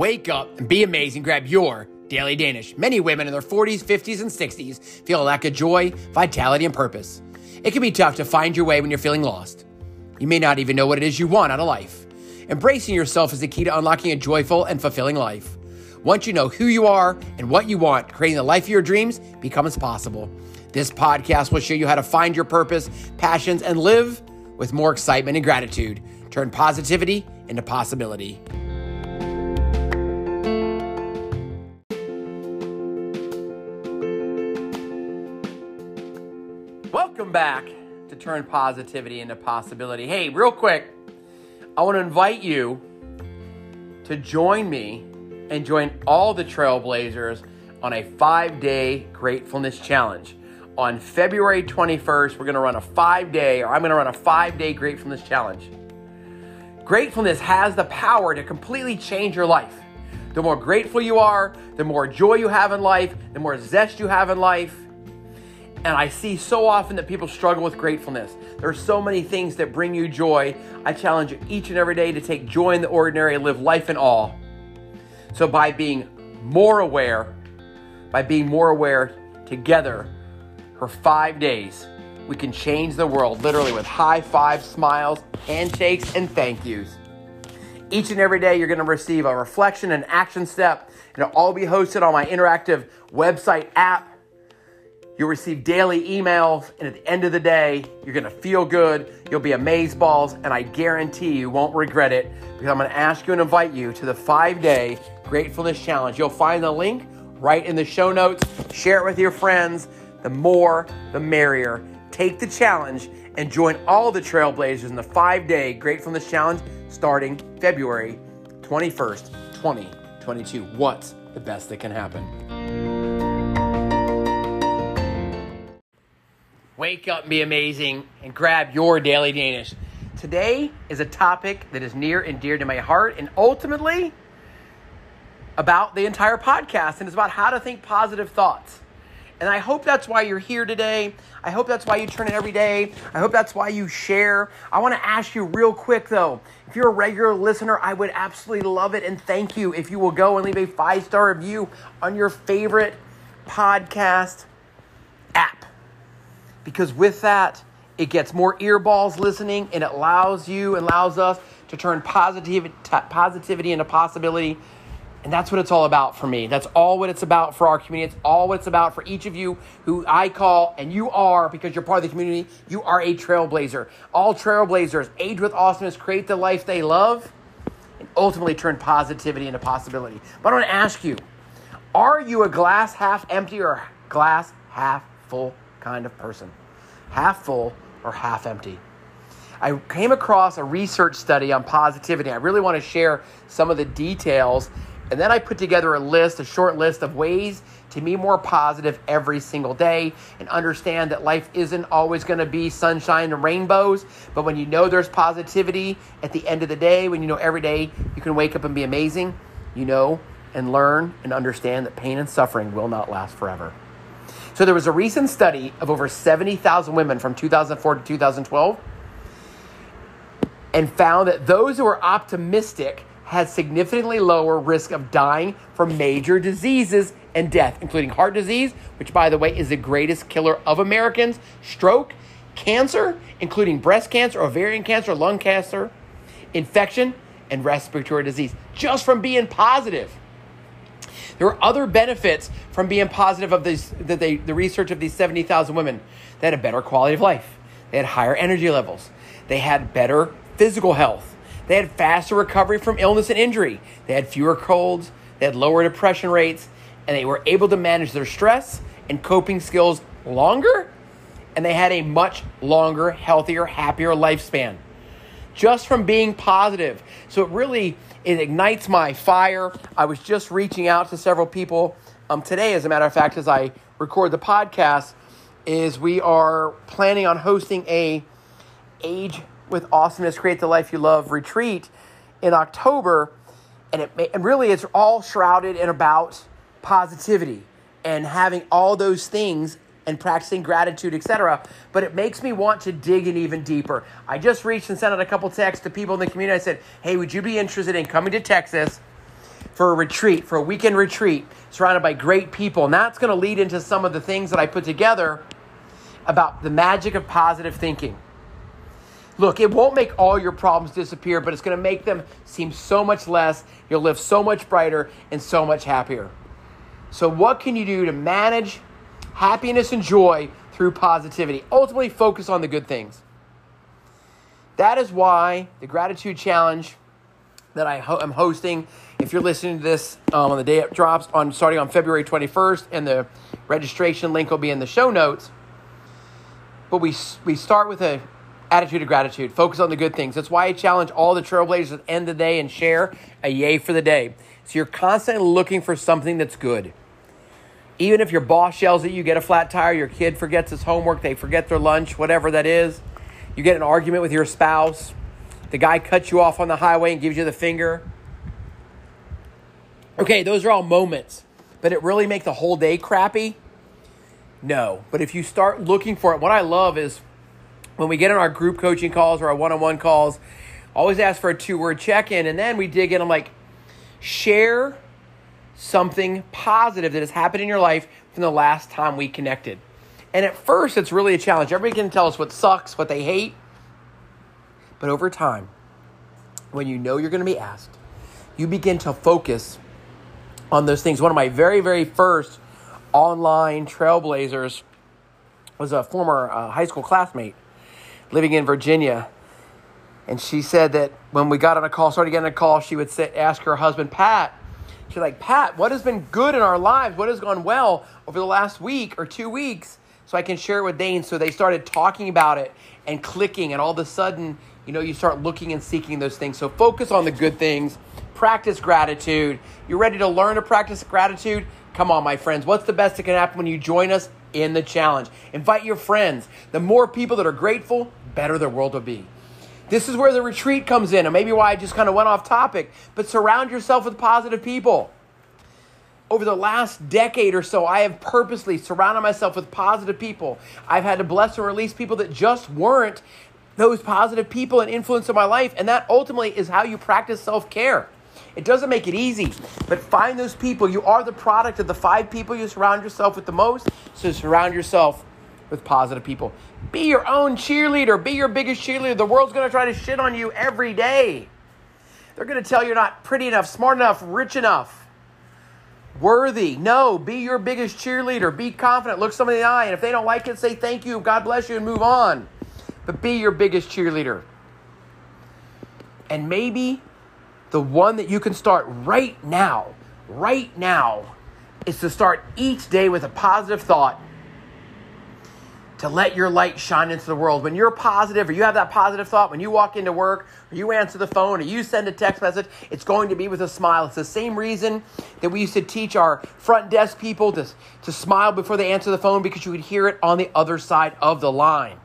Wake up and be amazing. Grab your Daily Danish. Many women in their 40s, 50s, and 60s feel a lack of joy, vitality, and purpose. It can be tough to find your way when you're feeling lost. You may not even know what it is you want out of life. Embracing yourself is the key to unlocking a joyful and fulfilling life. Once you know who you are and what you want, creating the life of your dreams becomes possible. This podcast will show you how to find your purpose, passions, and live with more excitement and gratitude. Turn positivity into possibility. Welcome back to Turn Positivity into Possibility. Hey, real quick, I want to invite you to join me and join all the Trailblazers on a five day gratefulness challenge. On February 21st, we're going to run a five day, or I'm going to run a five day gratefulness challenge. Gratefulness has the power to completely change your life. The more grateful you are, the more joy you have in life, the more zest you have in life. And I see so often that people struggle with gratefulness. There are so many things that bring you joy. I challenge you each and every day to take joy in the ordinary and live life in awe. So, by being more aware, by being more aware together for five days, we can change the world literally with high fives, smiles, handshakes, and thank yous. Each and every day, you're going to receive a reflection and action step. And it'll all be hosted on my interactive website app. You'll receive daily emails, and at the end of the day, you're gonna feel good. You'll be amazed balls, and I guarantee you won't regret it because I'm gonna ask you and invite you to the five day gratefulness challenge. You'll find the link right in the show notes. Share it with your friends. The more, the merrier. Take the challenge and join all the Trailblazers in the five day gratefulness challenge starting February 21st, 2022. What's the best that can happen? Wake up and be amazing and grab your daily Danish. Today is a topic that is near and dear to my heart and ultimately about the entire podcast and it's about how to think positive thoughts. And I hope that's why you're here today. I hope that's why you turn in every day. I hope that's why you share. I want to ask you real quick though. If you're a regular listener, I would absolutely love it and thank you if you will go and leave a five star review on your favorite podcast app because with that, it gets more earballs listening and it allows you, and allows us to turn positivity, positivity into possibility. And that's what it's all about for me. That's all what it's about for our community. It's all what it's about for each of you who I call, and you are, because you're part of the community, you are a trailblazer. All trailblazers age with awesomeness, create the life they love, and ultimately turn positivity into possibility. But I want to ask you are you a glass half empty or glass half full kind of person? Half full or half empty? I came across a research study on positivity. I really want to share some of the details. And then I put together a list, a short list of ways to be more positive every single day and understand that life isn't always going to be sunshine and rainbows. But when you know there's positivity at the end of the day, when you know every day you can wake up and be amazing, you know and learn and understand that pain and suffering will not last forever. So there was a recent study of over 70,000 women from 2004 to 2012 and found that those who were optimistic had significantly lower risk of dying from major diseases and death, including heart disease, which by the way is the greatest killer of Americans, stroke, cancer, including breast cancer, ovarian cancer, lung cancer, infection, and respiratory disease, just from being positive. There were other benefits from being positive of these, that the research of these 70,000 women. They had a better quality of life. They had higher energy levels. They had better physical health. They had faster recovery from illness and injury. They had fewer colds. They had lower depression rates. And they were able to manage their stress and coping skills longer. And they had a much longer, healthier, happier lifespan just from being positive. So it really it ignites my fire. I was just reaching out to several people um, today, as a matter of fact, as I record the podcast, is we are planning on hosting a Age with Awesomeness, Create the Life You Love retreat in October, and it and really it's all shrouded in about positivity and having all those things and practicing gratitude, etc. But it makes me want to dig in even deeper. I just reached and sent out a couple texts to people in the community. I said, "Hey, would you be interested in coming to Texas for a retreat, for a weekend retreat, surrounded by great people. And that's going to lead into some of the things that I put together about the magic of positive thinking. Look, it won't make all your problems disappear, but it's going to make them seem so much less. You'll live so much brighter and so much happier. So, what can you do to manage happiness and joy through positivity? Ultimately, focus on the good things. That is why the gratitude challenge that I ho- am hosting, if you're listening to this um, on the day it drops, on starting on February 21st, and the registration link will be in the show notes. But we we start with a attitude of gratitude. Focus on the good things. That's why I challenge all the trailblazers at the end of the day and share a yay for the day. So you're constantly looking for something that's good. Even if your boss yells at you, get a flat tire, your kid forgets his homework, they forget their lunch, whatever that is, you get an argument with your spouse, the guy cuts you off on the highway and gives you the finger. Okay, those are all moments, but it really make the whole day crappy? No. But if you start looking for it, what I love is when we get on our group coaching calls or our one on one calls, always ask for a two word check in. And then we dig in. I'm like, share something positive that has happened in your life from the last time we connected. And at first, it's really a challenge. Everybody can tell us what sucks, what they hate. But over time, when you know you're going to be asked, you begin to focus on those things. One of my very, very first online trailblazers was a former uh, high school classmate living in Virginia. And she said that when we got on a call, started getting a call, she would say, ask her husband, Pat, she's like, Pat, what has been good in our lives? What has gone well over the last week or two weeks? So I can share it with Dane. So they started talking about it and clicking, and all of a sudden, you know, you start looking and seeking those things. So focus on the good things, practice gratitude. You're ready to learn to practice gratitude? Come on, my friends. What's the best that can happen when you join us in the challenge? Invite your friends. The more people that are grateful, better the world will be. This is where the retreat comes in, and maybe why I just kind of went off topic, but surround yourself with positive people. Over the last decade or so, I have purposely surrounded myself with positive people. I've had to bless and release people that just weren't those positive people and influence in my life, and that ultimately is how you practice self care. It doesn't make it easy, but find those people. You are the product of the five people you surround yourself with the most, so surround yourself with positive people. Be your own cheerleader. Be your biggest cheerleader. The world's going to try to shit on you every day. They're going to tell you you're not pretty enough, smart enough, rich enough, worthy. No, be your biggest cheerleader. Be confident. Look somebody in the eye. And if they don't like it, say thank you, God bless you, and move on. But be your biggest cheerleader. And maybe the one that you can start right now, right now, is to start each day with a positive thought to let your light shine into the world. When you're positive or you have that positive thought, when you walk into work or you answer the phone or you send a text message, it's going to be with a smile. It's the same reason that we used to teach our front desk people to, to smile before they answer the phone because you could hear it on the other side of the line.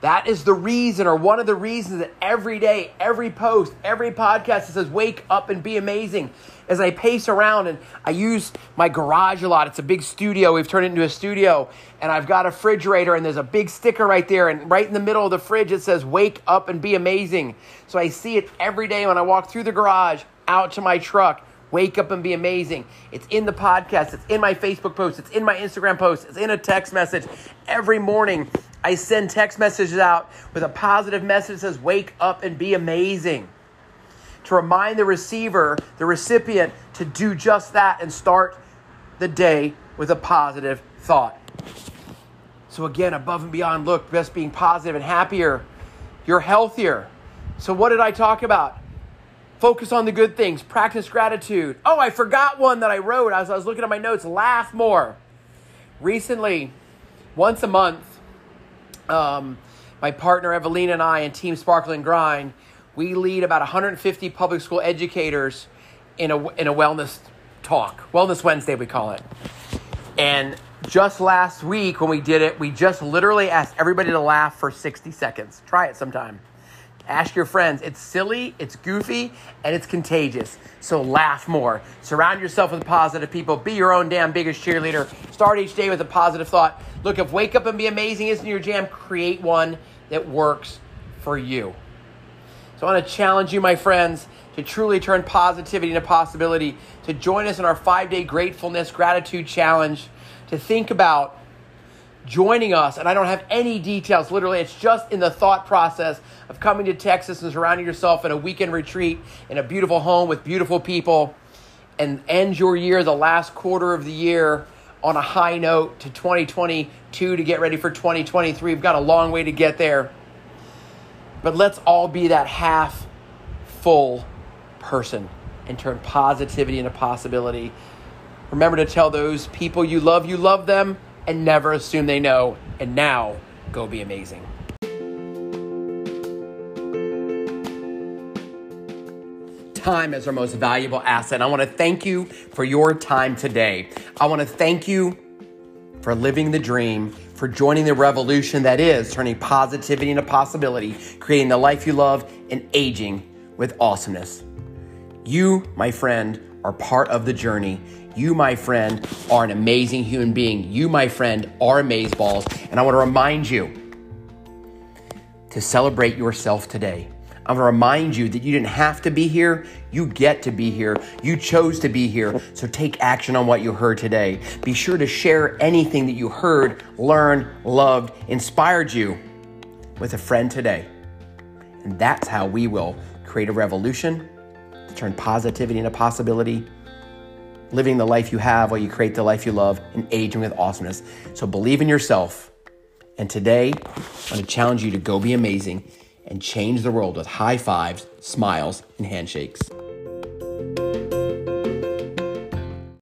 That is the reason, or one of the reasons, that every day, every post, every podcast that says, Wake up and be amazing. As I pace around and I use my garage a lot, it's a big studio. We've turned it into a studio, and I've got a refrigerator, and there's a big sticker right there. And right in the middle of the fridge, it says, Wake up and be amazing. So I see it every day when I walk through the garage out to my truck. Wake up and be amazing. It's in the podcast, it's in my Facebook post, it's in my Instagram post, it's in a text message. Every morning, I send text messages out with a positive message that says, Wake up and be amazing. To remind the receiver, the recipient, to do just that and start the day with a positive thought. So, again, above and beyond, look, just being positive and happier, you're healthier. So, what did I talk about? Focus on the good things, practice gratitude. Oh, I forgot one that I wrote as I was looking at my notes laugh more. Recently, once a month, um, my partner Evelina and I and Team Sparkle and Grind, we lead about 150 public school educators in a, in a wellness talk, Wellness Wednesday, we call it. And just last week when we did it, we just literally asked everybody to laugh for 60 seconds. Try it sometime. Ask your friends. It's silly, it's goofy, and it's contagious. So laugh more. Surround yourself with positive people. Be your own damn biggest cheerleader. Start each day with a positive thought. Look, if wake up and be amazing isn't your jam, create one that works for you. So I want to challenge you, my friends, to truly turn positivity into possibility, to join us in our five day gratefulness gratitude challenge, to think about joining us. And I don't have any details, literally, it's just in the thought process of coming to Texas and surrounding yourself in a weekend retreat in a beautiful home with beautiful people and end your year, the last quarter of the year, on a high note to 2022 to get ready for 2023. We've got a long way to get there. But let's all be that half full person and turn positivity into possibility. Remember to tell those people you love you love them and never assume they know. And now, go be amazing. Time is our most valuable asset. I want to thank you for your time today. I want to thank you for living the dream, for joining the revolution that is turning positivity into possibility, creating the life you love, and aging with awesomeness. You, my friend, are part of the journey. You, my friend, are an amazing human being. You, my friend, are amazeballs. And I want to remind you to celebrate yourself today. I want to remind you that you didn't have to be here. You get to be here. You chose to be here. So take action on what you heard today. Be sure to share anything that you heard, learned, loved, inspired you with a friend today. And that's how we will create a revolution to turn positivity into possibility, living the life you have while you create the life you love, and aging with awesomeness. So believe in yourself. And today, I'm going to challenge you to go be amazing and change the world with high fives, smiles, and handshakes.